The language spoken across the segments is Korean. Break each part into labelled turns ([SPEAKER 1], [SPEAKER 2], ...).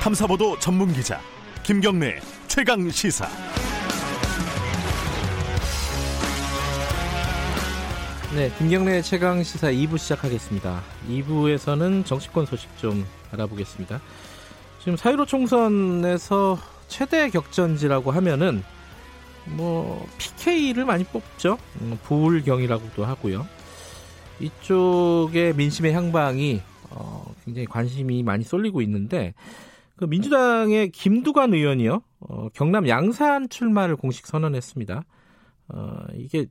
[SPEAKER 1] 탐사보도 전문 기자 김경래 최강 시사.
[SPEAKER 2] 네, 김경래 최강 시사 2부 시작하겠습니다. 2부에서는 정치권 소식 좀 알아보겠습니다. 지금 사유로 총선에서 최대 격전지라고 하면은 뭐 PK를 많이 뽑죠. 음, 부울경이라고도 하고요. 이쪽의 민심의 향방이 어, 굉장히 관심이 많이 쏠리고 있는데 그 민주당의 김두관 의원이요 어, 경남 양산 출마를 공식 선언했습니다. 어, 이게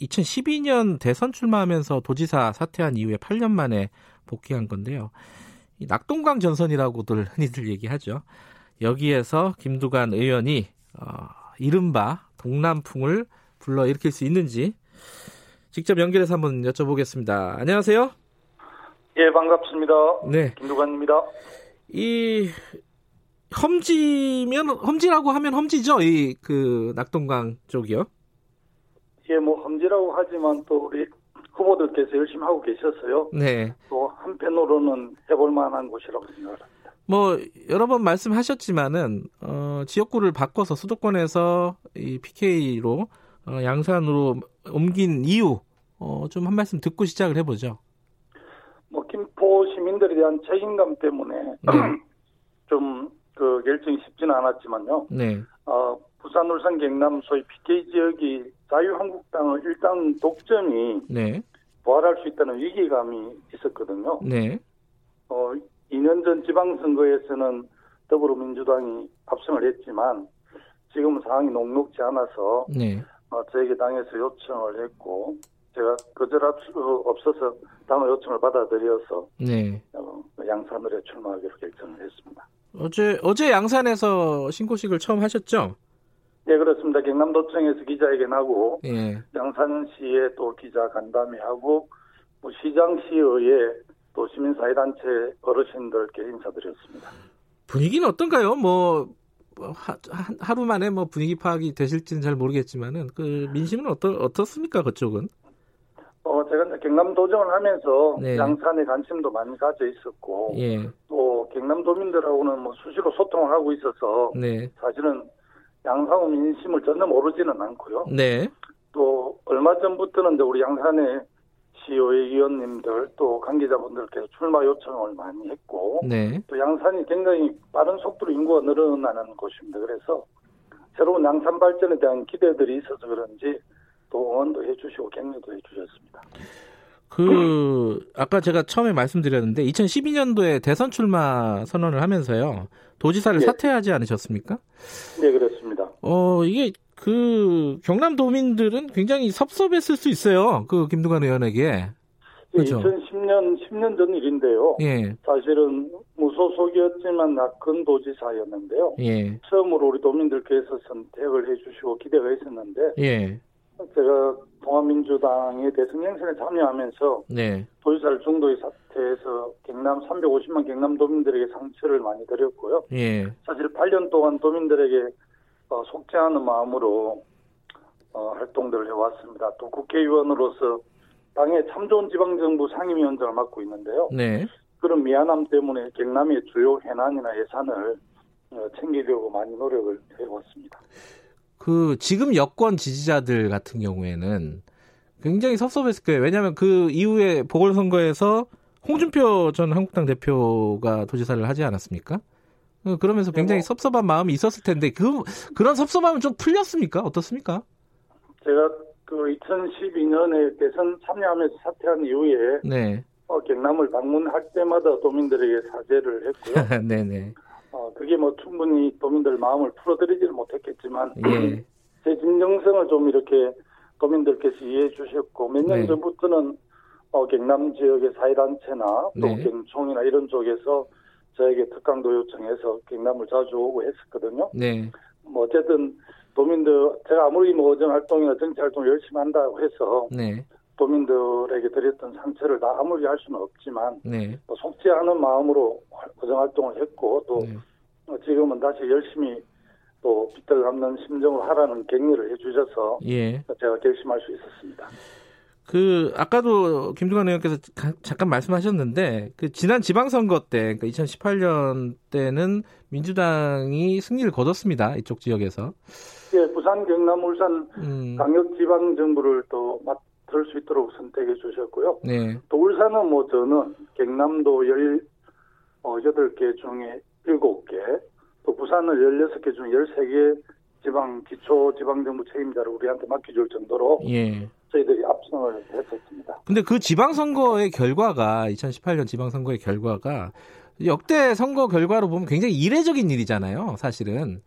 [SPEAKER 2] 2012년 대선 출마하면서 도지사 사퇴한 이후에 8년 만에 복귀한 건데요. 이 낙동강 전선이라고들 흔히들 얘기하죠. 여기에서 김두관 의원이 어, 이른바 동남풍을 불러 일으킬 수 있는지 직접 연결해서 한번 여쭤보겠습니다. 안녕하세요.
[SPEAKER 3] 예, 반갑습니다.
[SPEAKER 2] 네.
[SPEAKER 3] 김두관입니다.
[SPEAKER 2] 이 험지면 험지라고 하면 험지죠. 이 그 낙동강 쪽이요.
[SPEAKER 3] 예, 뭐 험지라고 하지만 또 우리 후보들께서 열심히 하고 계셨어요.
[SPEAKER 2] 네.
[SPEAKER 3] 또 한편으로는 해볼 만한 곳이라고 생각합니다.
[SPEAKER 2] 뭐 여러 번 말씀하셨지만은 어, 지역구를 바꿔서 수도권에서 이 PK로 어, 양산으로 옮긴 이유 어, 좀 한 말씀 듣고 시작을 해보죠.
[SPEAKER 3] 뭐 김 포 시민들에 대한 책임감 때문에
[SPEAKER 2] 네.
[SPEAKER 3] 좀그 결정이 쉽지는 않았지만요.
[SPEAKER 2] 네.
[SPEAKER 3] 어, 부산, 울산, 경남 소위 PK 지역이 자유한국당의 일당 독점이
[SPEAKER 2] 네.
[SPEAKER 3] 부활할 수 있다는 위기감이 있었거든요.
[SPEAKER 2] 네.
[SPEAKER 3] 어, 2년 전 지방선거에서는 더불어민주당이 압승을 했지만 지금 상황이 녹록지 않아서
[SPEAKER 2] 네.
[SPEAKER 3] 어, 저에게 당에서 요청을 했고 제가 거절할 수 없어서 당의 요청을 받아들여서
[SPEAKER 2] 네.
[SPEAKER 3] 어, 양산을에 출마하기로 결정을 했습니다.
[SPEAKER 2] 어제 어제 양산에서 신고식을 처음 하셨죠?
[SPEAKER 3] 네 그렇습니다. 경남도청에서 기자회견하고
[SPEAKER 2] 예.
[SPEAKER 3] 양산시에 또 기자 간담회하고 뭐 시장시의회 또 시민사회단체 어르신들께 인사드렸습니다.
[SPEAKER 2] 분위기는 어떤가요? 뭐 하, 하루 만에 뭐 분위기 파악이 되실지는 잘 모르겠지만은 그 민심은 어떠 어떻습니까 그쪽은?
[SPEAKER 3] 어, 제가 경남도정을 하면서
[SPEAKER 2] 네.
[SPEAKER 3] 양산에 관심도 많이 가져 있었고,
[SPEAKER 2] 예.
[SPEAKER 3] 또 경남도민들하고는 뭐 수시로 소통을 하고 있어서,
[SPEAKER 2] 네.
[SPEAKER 3] 사실은 양산의 민심을 전혀 모르지는 않고요.
[SPEAKER 2] 네.
[SPEAKER 3] 또, 얼마 전부터는 이제 우리 양산의 시의회 의원님들, 또 관계자분들께서 출마 요청을 많이 했고,
[SPEAKER 2] 네.
[SPEAKER 3] 또 양산이 굉장히 빠른 속도로 인구가 늘어나는 곳입니다. 그래서 새로운 양산 발전에 대한 기대들이 있어서 그런지 또 응원도 해주시고 격려도 해주셨습니다.
[SPEAKER 2] 그 아까 제가 처음에 말씀드렸는데 2012년도에 대선 출마 선언을 하면서요 도지사를
[SPEAKER 3] 네.
[SPEAKER 2] 사퇴하지 않으셨습니까?
[SPEAKER 3] 네, 그렇습니다.
[SPEAKER 2] 어 이게 그 경남 도민들은 굉장히 섭섭했을 수 있어요 그 김두관 의원에게 그렇죠.
[SPEAKER 3] 2010년 10년 전 일인데요.
[SPEAKER 2] 예
[SPEAKER 3] 사실은 무소속이었지만 낙근 도지사였는데요.
[SPEAKER 2] 예,
[SPEAKER 3] 처음으로 우리 도민들께서 선택을 해주시고 기대가 있었는데
[SPEAKER 2] 예,
[SPEAKER 3] 제가 통합민주당의 대선 행선에 참여하면서
[SPEAKER 2] 네,
[SPEAKER 3] 도지사를 중도에 사퇴해서 경남 350만 경남 도민들에게 상처를 많이 드렸고요.
[SPEAKER 2] 예,
[SPEAKER 3] 사실 8년 동안 도민들에게 어, 속지 않은 마음으로 어, 활동들을 해왔습니다. 또 국회의원으로서 당의 참 좋은 지방정부 상임위원장을 맡고 있는데요.
[SPEAKER 2] 네,
[SPEAKER 3] 그런 미안함 때문에 경남의 주요 해난이나 예산을 어, 챙기려고 많이 노력을 해왔습니다.
[SPEAKER 2] 그 지금 여권 지지자들 같은 경우에는 굉장히 섭섭했을 거예요. 왜냐하면 그 이후에 보궐선거에서 홍준표 전 한국당 대표가 도지사를 하지 않았습니까? 어, 그러면서 굉장히
[SPEAKER 3] 네, 뭐.
[SPEAKER 2] 섭섭한 마음이 있었을 텐데 그 그런 섭섭함은 좀 풀렸습니까? 어떻습니까?
[SPEAKER 3] 제가 그 2012년에 대선 참여하면서 사퇴한 이후에
[SPEAKER 2] 네,
[SPEAKER 3] 어, 경남을 방문할 때마다 도민들에게 사죄를 했고요.
[SPEAKER 2] 네, 네,
[SPEAKER 3] 어, 그게 뭐 충분히 도민들 마음을 풀어드리지는 못했겠지만
[SPEAKER 2] 예,
[SPEAKER 3] 제 진정성을 좀 이렇게 도민들께서 이해해 주셨고 몇년
[SPEAKER 2] 네.
[SPEAKER 3] 전부터는 어, 경남 지역의 사회단체나 또
[SPEAKER 2] 네.
[SPEAKER 3] 경총이나 이런 쪽에서 저에게 특강도 요청해서 경남을 자주 오고 했었거든요.
[SPEAKER 2] 네,
[SPEAKER 3] 뭐 어쨌든 도민들 제가 아무리 뭐 의정 활동이나 정치 활동을 열심히 한다고 해서
[SPEAKER 2] 네,
[SPEAKER 3] 도민들에게 드렸던 상처를 다 아무리 할 수는 없지만
[SPEAKER 2] 네,
[SPEAKER 3] 또 속지 않은 마음으로 의정 활동을 했고 또
[SPEAKER 2] 네.
[SPEAKER 3] 어, 지금은 다시 열심히 또 빚을 갚는 심정으로 하라는 격려를 해주셔서
[SPEAKER 2] 예.
[SPEAKER 3] 제가 결심할 수 있었습니다.
[SPEAKER 2] 그 아까도 김두관 의원께서 가, 잠깐 말씀하셨는데 그 지난 지방선거 때 그러니까 2018년 때는 민주당이 승리를 거뒀습니다. 이쪽 지역에서.
[SPEAKER 3] 예, 부산, 경남, 울산 음. 강력 지방 정부를 또 맡 을 수 있도록 선택해 주셨고요. 네. 또 울산은 뭐 저는 경남도 18개 중에 7개, 또 부산을 16개 중 13개 지방 기초 지방 정부 책임자를 우리한테 맡겨줄 정도로 예. 저희들이 압승을 했었습니다.
[SPEAKER 2] 근데 그 지방선거의 결과가 2018년 지방선거의 결과가 역대 선거 결과로 보면 굉장히 이례적인 일이잖아요.
[SPEAKER 3] 사실은.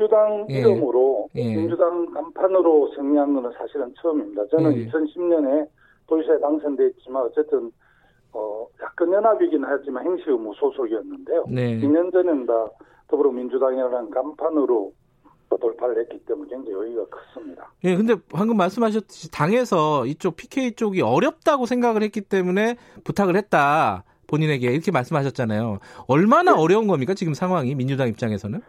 [SPEAKER 3] 민주당 예. 이름으로 예. 민주당 간판으로 승리한 것은 사실은 처음입니다. 저는 예. 2010년에 도지사에 당선됐지만 어쨌든 어 약간 연합이긴 하지만 행시 의무 소속이었는데요. 네. 2년 전에는 다 더불어민주당이라는 간판으로 돌파를 했기 때문에 굉장히 의의가 컸습니다.
[SPEAKER 2] 예, 근데 방금 말씀하셨듯이 당에서 이쪽 PK 쪽이 어렵다고 생각을 했기 때문에 부탁을 했다. 본인에게 이렇게 말씀하셨잖아요. 얼마나 네. 어려운 겁니까? 지금 상황이 민주당 입장에서는?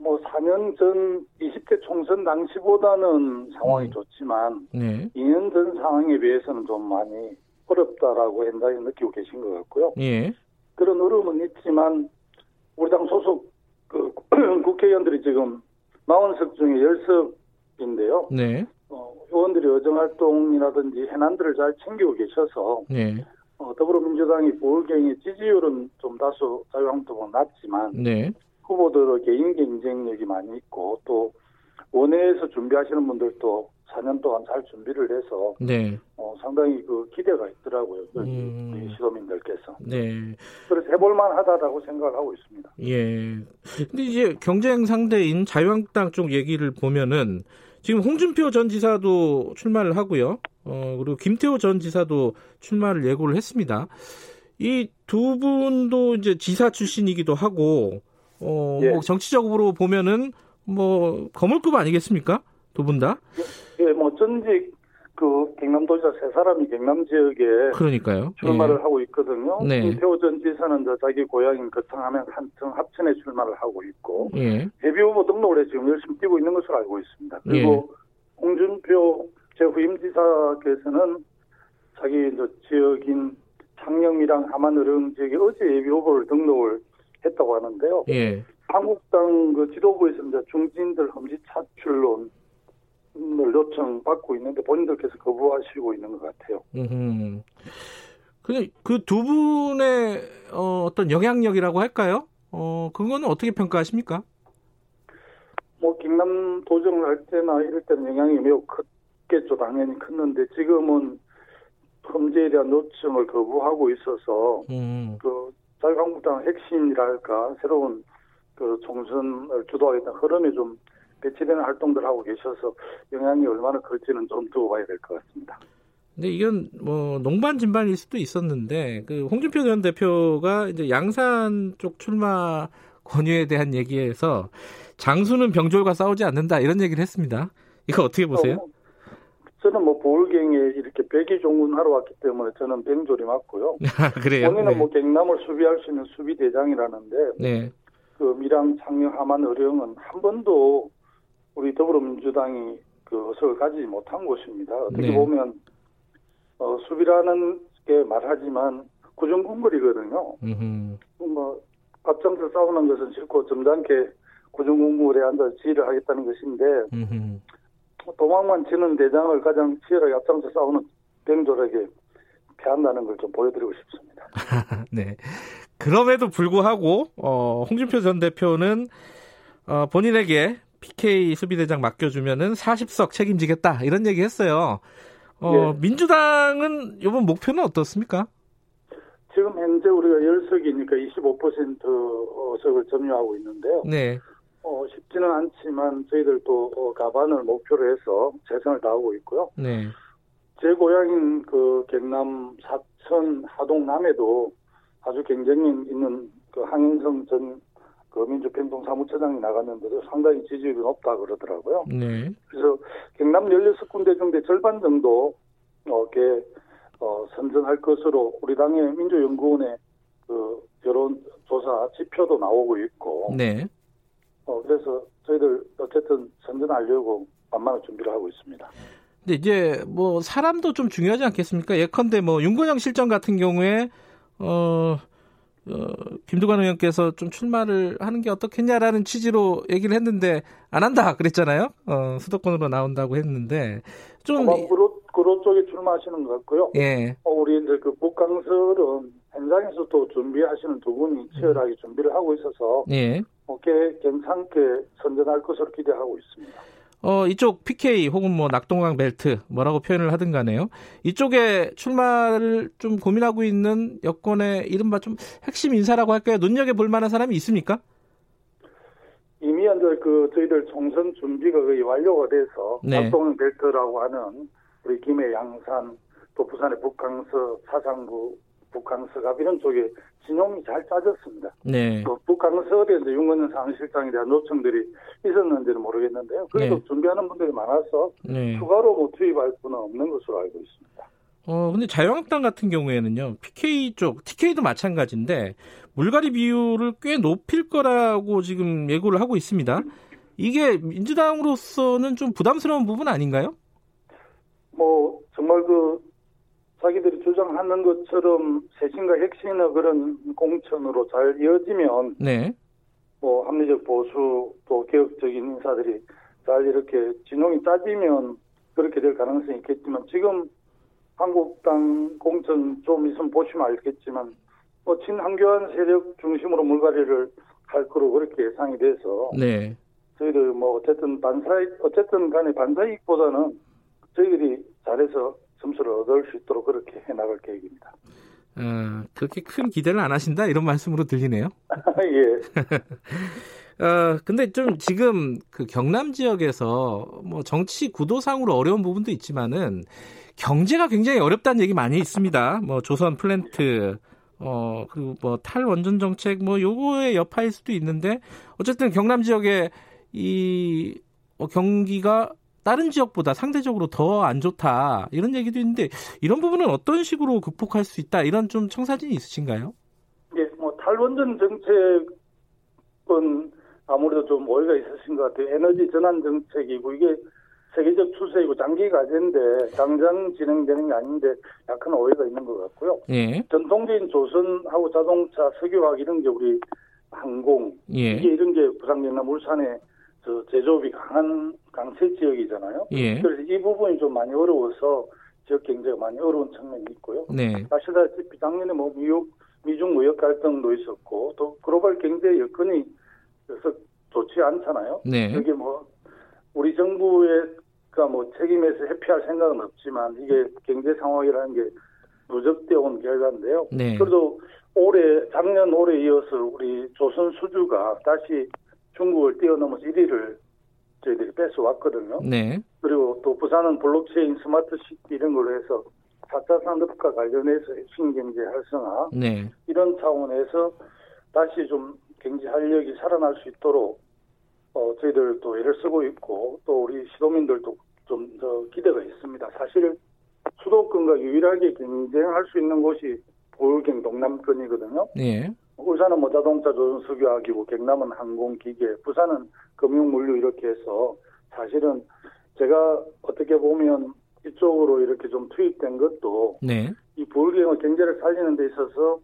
[SPEAKER 3] 뭐 4년 전 20대 총선 당시보다는 상황이 네. 좋지만 네. 2년 전 상황에 비해서는 좀 많이 어렵다라고 현장에 느끼고 계신 것 같고요. 예. 그런 어려움은 있지만 우리 당 소속 그 국회의원들이 지금 40석 중에 10석인데요. 네. 어, 의원들이 의정활동이라든지 해난들을 잘 챙기고 계셔서 네. 어, 더불어민주당이 보궐경의 지지율은 좀 다소 자유한국당보다 낮지만 네. 후보들의 개인 경쟁력이 많이 있고 또 원내에서 준비하시는 분들도 4년 동안 잘 준비를 해서 네. 어, 상당히 그 기대가 있더라고요. 음. 시도민들께서. 네. 그래서 해볼만 하다라고 생각을 하고 있습니다.
[SPEAKER 2] 예. 근데 이제 경쟁 상대인 자유한국당 쪽 얘기를 보면은 지금 홍준표 전 지사도 출마를 하고요. 어, 그리고 김태호 전 지사도 출마를 예고를 했습니다. 이 두 분도 이제 지사 출신이기도 하고, 어, 예. 뭐 정치적으로 보면은 뭐 거물급 아니겠습니까? 두 분 다?
[SPEAKER 3] 예, 뭐 전직 그 경남도지사 세 사람이 경남 지역에
[SPEAKER 2] 그러니까요.
[SPEAKER 3] 출마를 예. 하고 있거든요. 네. 김태호 전 지사는 저 자기 고향인 거창하면 한층 합천에 출마를 하고 있고 예. 예비 후보 등록을 해 지금 열심히 뛰고 있는 것으로 알고 있습니다. 그리고 예. 홍준표 제 후임 지사께서는 자기 저 지역인 창녕이랑 함안으릉 지역에 어제 예비 후보를 등록을 했다고 하는데요. 예. 한국당 그 지도부에서 이제 중진들 험지 차출론 을 요청받고 있는데 본인들께서 거부하시고 있는 것 같아요. 음.
[SPEAKER 2] 근데 그두 분의 어, 어떤 영향력이라고 할까요? 어, 그거는 어떻게 평가하십니까?
[SPEAKER 3] 뭐 경남 도정을 할 때나 이럴 때는 영향이 매우 컸겠죠. 당연히 컸는데 지금은 험지에 대한 요청을 거부하고 있어서 음. 그 자유한국당 핵심이랄까 새로운 그 총선을 주도하겠다는 흐름이 좀 배치되는 활동들 하고 계셔서 영향이 얼마나 클지는 좀 두고 봐야 될 것 같습니다.
[SPEAKER 2] 근데 이건 뭐 농반 진반일 수도 있었는데 그 홍준표 전 대표가 이제 양산 쪽 출마 권유에 대한 얘기에서 장수는 병졸과 싸우지 않는다 이런 얘기를 했습니다. 이거 어떻게 보세요? 어,
[SPEAKER 3] 저는 뭐 보울경에 이렇게 백이 종군하러 왔기 때문에 저는 병졸이 맞고요.
[SPEAKER 2] 아, 그래요?
[SPEAKER 3] 본인은 네. 뭐 경남을 수비할 수 있는 수비 대장이라는데 네. 그 미랑 창녕 하만 의령은 한 번도 우리 더불어민주당이 그 의석을 가지지 못한 곳입니다. 어떻게 네. 보면 어, 수비라는 게 말하지만 구정궁궐이거든요. 뭐 앞장서 싸우는 것은 싫고 점잖게 구정궁궐에 앉아 지휘를 하겠다는 것인데 음흠. 도망만 치는 대장을 가장 치열하게 앞장서 싸우는 병졸에게 패한다는 걸 좀 보여드리고 싶습니다.
[SPEAKER 2] 네. 그럼에도 불구하고 어, 홍준표 전 대표는 어, 본인에게 PK 수비대장 맡겨주면은 40석 책임지겠다 이런 얘기 했어요. 어, 네. 민주당은 이번 목표는 어떻습니까?
[SPEAKER 3] 지금 현재 우리가 10석이니까 25%석을 점유하고 있는데요. 네. 어, 쉽지는 않지만 저희들도 어, 가반을 목표로 해서 최선을 다하고 있고요. 네. 제 고향인 그 경남 사천 하동남에도 아주 경쟁력 있는 그 항인성 전 그 민주평통 사무처장이 나갔는데도 상당히 지지율이 높다 그러더라고요. 네. 그래서 경남 16군데 중에 절반 정도 어, 게 어, 선정할 것으로 우리 당의 민주연구원의 그 여론조사 지표도 나오고 있고. 네. 어, 그래서 저희들 어쨌든 선전하려고 만만한 준비를 하고 있습니다.
[SPEAKER 2] 근데 이제 뭐 사람도 좀 중요하지 않겠습니까? 예컨대 뭐 윤건영 실장 같은 경우에 어, 어 김두관 의원께서 좀 출마를 하는 게 어떻겠냐라는 취지로 얘기를 했는데 안 한다 그랬잖아요. 어, 수도권으로 나온다고 했는데 좀
[SPEAKER 3] 아마 그로, 그로 쪽에 출마하시는 것 같고요. 예. 어, 우리 이제 그 북강설은 현장에서 또 준비하시는 두 분이 치열하게 준비를 하고 있어서 예. 어, 꽤 괜찮게 선전할 것으로 기대하고 있습니다.
[SPEAKER 2] 어, 이쪽 PK 혹은 뭐 낙동강 벨트 뭐라고 표현을 하든 간에요. 이쪽에 출마를 좀 고민하고 있는 여권의 이른바 좀 핵심 인사라고 할까요? 눈여겨볼 만한 사람이 있습니까?
[SPEAKER 3] 이미 현재 그 저희들 총선 준비가 거의 완료가 돼서 네. 낙동강 벨트라고 하는 우리 김해 양산 또 부산의 북강서 사상구 북한서갑 이런 쪽에 진용이 잘 짜졌습니다. 네. 또 북한서에 이제 윤건현 상실장에 대한 요청들이 있었는지는 모르겠는데요. 그래도 네. 준비하는 분들이 많아서 네. 추가로 뭐 투입할 수는 없는 것으로 알고 있습니다.
[SPEAKER 2] 어, 근데 자유한국당 같은 경우에는요, PK 쪽, TK도 마찬가지인데, 물갈이 비율을 꽤 높일 거라고 지금 예고를 하고 있습니다. 이게 민주당으로서는 좀 부담스러운 부분 아닌가요?
[SPEAKER 3] 뭐, 정말 그, 자기들이 주장하는 것처럼 세신과 혁신의 그런 공천으로 잘 이어지면 네. 뭐 합리적 보수 또 개혁적인 인사들이 잘 이렇게 진용이 짜지면 그렇게 될 가능성이 있겠지만 지금 한국당 공천 좀 있으면 보시면 알겠지만 뭐 친한교안 세력 중심으로 물갈이를 할 거로 그렇게 예상이 돼서 네. 저희들 뭐 어쨌든 반사익 어쨌든 간에 반사익보다는 저희들이 잘해서 점수를 얻을 수 있도록 그렇게 해나갈 계획입니다.
[SPEAKER 2] 어, 그렇게 큰 기대를 안 하신다 이런 말씀으로 들리네요.
[SPEAKER 3] 예.
[SPEAKER 2] 어, 근데 좀 지금 그 경남 지역에서 뭐 정치 구도상으로 어려운 부분도 있지만은 경제가 굉장히 어렵다는 얘기 많이 있습니다. 뭐 조선 플랜트 어 그리고 뭐 탈원전 정책 뭐 요거의 여파일 수도 있는데 어쨌든 경남 지역에 이 어, 경기가 다른 지역보다 상대적으로 더 안 좋다 이런 얘기도 있는데 이런 부분은 어떤 식으로 극복할 수 있다 이런 좀 청사진이 있으신가요?
[SPEAKER 3] 예, 뭐 탈원전 정책은 아무래도 좀 오해가 있으신 것 같아요. 에너지 전환 정책이고 이게 세계적 추세이고 장기 과제인데 당장 진행되는 게 아닌데 약간 오해가 있는 것 같고요. 예. 전통적인 조선하고 자동차, 석유화학 이런 게 우리 항공 예. 이게 이런 게 부산 경남 울산에 저 제조업이 강한 강세 지역이잖아요. 예. 그래서 이 부분이 좀 많이 어려워서 지역 경제가 많이 어려운 측면이 있고요. 네. 아시다시피 작년에 뭐 미국 미중 무역 갈등도 있었고 또 글로벌 경제 여건이 그래서 좋지 않잖아요. 네. 여기 뭐 우리 정부의 그뭐 책임에서 회피할 생각은 없지만 이게 경제 상황이라는 게 누적되어 온 결과인데요. 네. 그래도 올해 작년 올해 이어서 우리 조선 수주가 다시 중국을 뛰어넘어서 1위를 저희들이 뺏어왔거든요. 네. 그리고 또 부산은 블록체인 스마트 시티 이런 걸로 해서 4차 산업과 관련해서 신경제 활성화 네. 이런 차원에서 다시 좀 경제 활력이 살아날 수 있도록 어, 저희들도 애를 쓰고 있고 또 우리 시도민들도 좀 더 기대가 있습니다. 사실 수도권과 유일하게 경쟁할 수 있는 곳이 보울경 동남권이거든요. 네. 울산은 뭐 자동차 조선 석유화기고 경남은 항공기계, 부산은 금융물류 이렇게 해서 사실은 제가 어떻게 보면 이쪽으로 이렇게 좀 투입된 것도 네. 이 부울경의 경제를 살리는 데 있어서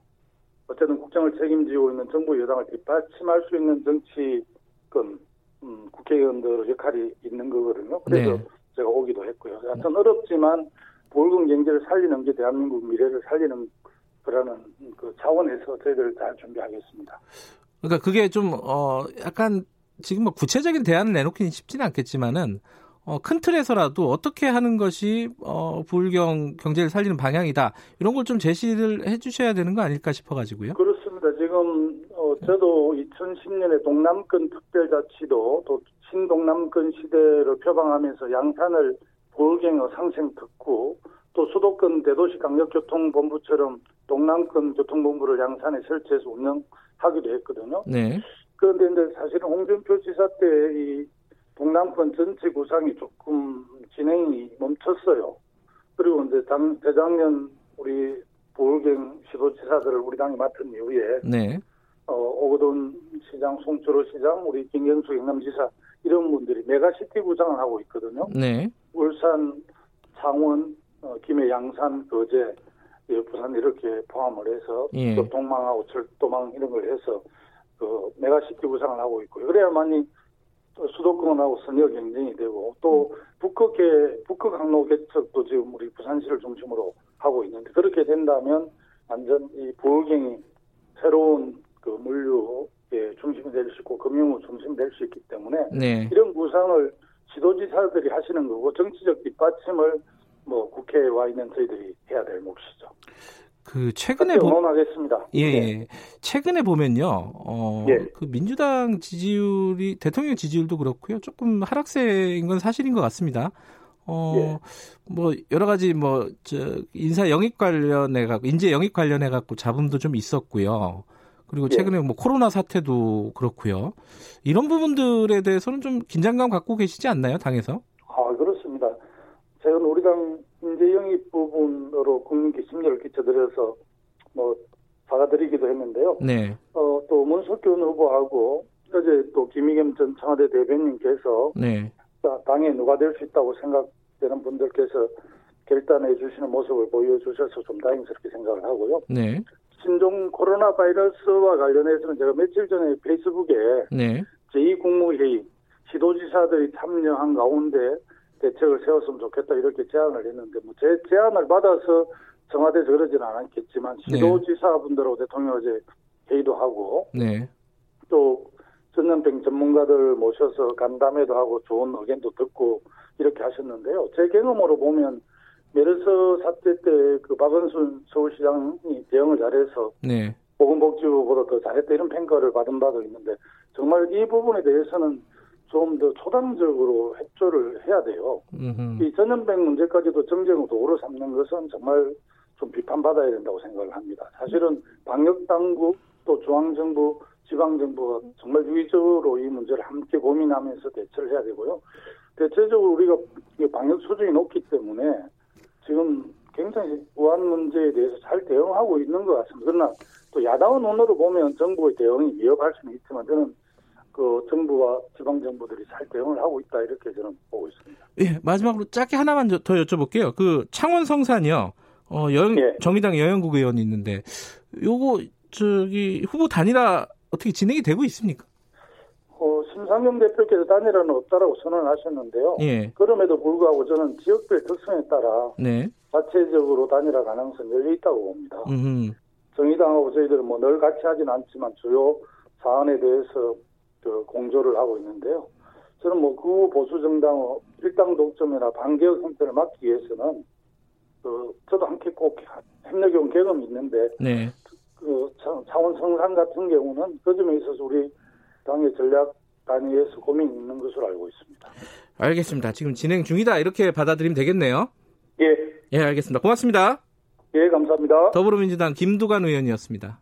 [SPEAKER 3] 어쨌든 국정을 책임지고 있는 정부 여당을 뒷받침할 수 있는 정치권 음, 국회의원들 역할이 있는 거거든요. 그래서 네. 제가 오기도 했고요. 하여튼 어렵지만 보울경 경제를 살리는 게 대한민국 미래를 살리는 그러는 그 차원에서 저희들 잘 준비하겠습니다.
[SPEAKER 2] 그러니까 그게 좀 어 약간 지금 뭐 구체적인 대안을 내놓기는 쉽지는 않겠지만은 어, 큰 틀에서라도 어떻게 하는 것이 어, 불경 경제를 살리는 방향이다 이런 걸 좀 제시를 해주셔야 되는 거 아닐까 싶어가지고요.
[SPEAKER 3] 그렇습니다. 지금 어, 저도 2010년에 동남권 특별자치도 또 신동남권 시대를 표방하면서 양산을 불경의 상생 특구 또 수도권 대도시 강력교통본부처럼 동남권 교통본부를 양산에 설치해서 운영하기도 했거든요. 네. 그런데 이제 사실은 홍준표 지사 때 이 동남권 전체 구상이 조금 진행이 멈췄어요. 그리고 이제 당, 재작년 우리 부울경 시도지사들을 우리 당이 맡은 이후에 네. 어, 오거돈 시장, 송철호 시장, 우리 김경수 경남지사 이런 분들이 메가시티 구상을 하고 있거든요. 네. 울산 창원, 어, 김해, 양산, 거제, 예, 부산 이렇게 포함을 해서 예. 또 도로망하고 철도망 이런 걸 해서 그 메가시티 구상을 하고 있고요. 그래야만이 수도권하고 선의의 경쟁이 되고 또 북극계 북극 항로 개척도 지금 우리 부산시를 중심으로 하고 있는데 그렇게 된다면 완전 이 부울경이 새로운 그 물류의 중심이 될 수 있고 금융의 중심이 될 수 있기 때문에 네. 이런 구상을 시도지사들이 하시는 거고 정치적 뒷받침을 뭐 국회에 와 있는 저희들이 해야 될 몫이죠.
[SPEAKER 2] 그 최근에 보...
[SPEAKER 3] 응원하겠습니다.
[SPEAKER 2] 예, 예. 네. 최근에 보면요. 어, 예. 그 민주당 지지율이 대통령 지지율도 그렇고요. 조금 하락세인 건 사실인 것 같습니다. 어, 예. 뭐 여러 가지 뭐 저 인사 영입 관련해 갖고 인재 영입 관련해 갖고 잡음도 좀 있었고요. 그리고 예. 최근에 뭐 코로나 사태도 그렇고요. 이런 부분들에 대해서는 좀 긴장감 갖고 계시지 않나요, 당에서?
[SPEAKER 3] 아, 그렇습니다. 제가 우리 당 인재 영입 부분으로 국민께 심려를 끼쳐드려서 뭐 사과드리기도 했는데요. 네. 어, 또 문석균 후보하고 어제 또 김의겸 전 청와대 대변인께서 네. 당에 누가 될 수 있다고 생각되는 분들께서 결단해 주시는 모습을 보여주셔서 좀 다행스럽게 생각을 하고요. 네. 신종 코로나 바이러스와 관련해서는 제가 며칠 전에 페이스북에 네. 제2국무회의 시도지사들이 참여한 가운데 대책을 세웠으면 좋겠다 이렇게 제안을 했는데 뭐 제 제안을 받아서 청와대에서 그러지는 않았겠지만 네. 시도지사분들하고 대통령 어제 회의도 하고 네. 또 전염병 전문가들 모셔서 간담회도 하고 좋은 의견도 듣고 이렇게 하셨는데요. 제 경험으로 보면 메르스 사태 때 그 박원순 서울시장이 대응을 잘해서 네. 보건복지부보다 더 잘했다 이런 평가를 받은 바도 있는데 정말 이 부분에 대해서는 좀 더 초당적으로 협조를 해야 돼요. 음흠. 이 전염병 문제까지도 정쟁으로 도구로 삼는 것은 정말 좀 비판받아야 된다고 생각을 합니다. 사실은 방역당국 또 중앙정부 지방정부가 정말 유의적으로 이 문제를 함께 고민하면서 대처를 해야 되고요. 대체적으로 우리가 방역 수준이 높기 때문에 지금 굉장히 우한 문제에 대해서 잘 대응하고 있는 것 같습니다. 그러나 또 야당의 눈으로 보면 정부의 대응이 위협할 수는 있지만 저는 그 정부와 지방 정부들이 잘 대응을 하고 있다 이렇게 저는 보고 있습니다.
[SPEAKER 2] 예, 마지막으로 짧게 하나만 더 여쭤볼게요. 그 창원 성산이요. 어, 여 예. 정의당 여영국 의원이 있는데 요거 저기 후보 단일화 어떻게 진행이 되고 있습니까?
[SPEAKER 3] 어, 심상정 대표께서 단일화는 없다라고 선언하셨는데요. 예. 그럼에도 불구하고 저는 지역별 특성에 따라 네. 자체적으로 단일화 가능성이 열려 있다고 봅니다. 음흠. 정의당하고 저희들은 뭐 늘 같이 하지는 않지만 주요 사안에 대해서 그 공조를 하고 있는데요. 저는 뭐 그 보수 정당의 일당 독점이나 반개혁 형태를 막기 위해서는 그 저도 함께 꼭 협력해온 경험이 있는데 네. 그 창원 성산 같은 경우는 그 점에 있어서 우리 당의 전략 단위에서 고민이 있는 것으로 알고 있습니다.
[SPEAKER 2] 알겠습니다. 지금 진행 중이다 이렇게 받아들이면 되겠네요.
[SPEAKER 3] 예.
[SPEAKER 2] 예, 알겠습니다. 고맙습니다.
[SPEAKER 3] 예, 감사합니다.
[SPEAKER 2] 더불어민주당 김두관 의원이었습니다.